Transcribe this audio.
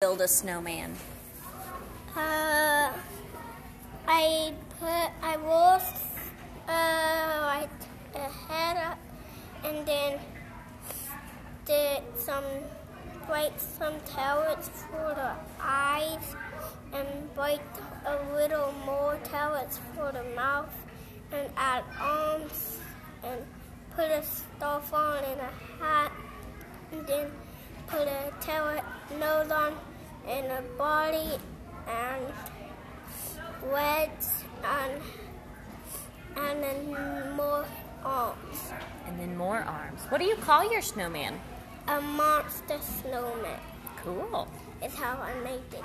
build a snowman? Uh, I put I rolled uh a head up and then did some write some tablets for the eyes and write a little more tablets for the mouth and add arms and put a stuff on and a hat and then put a tail nose on and a body and legs and and then more arms. And then more arms. What do you call your snowman? A monster snowman Cool. is how I made it.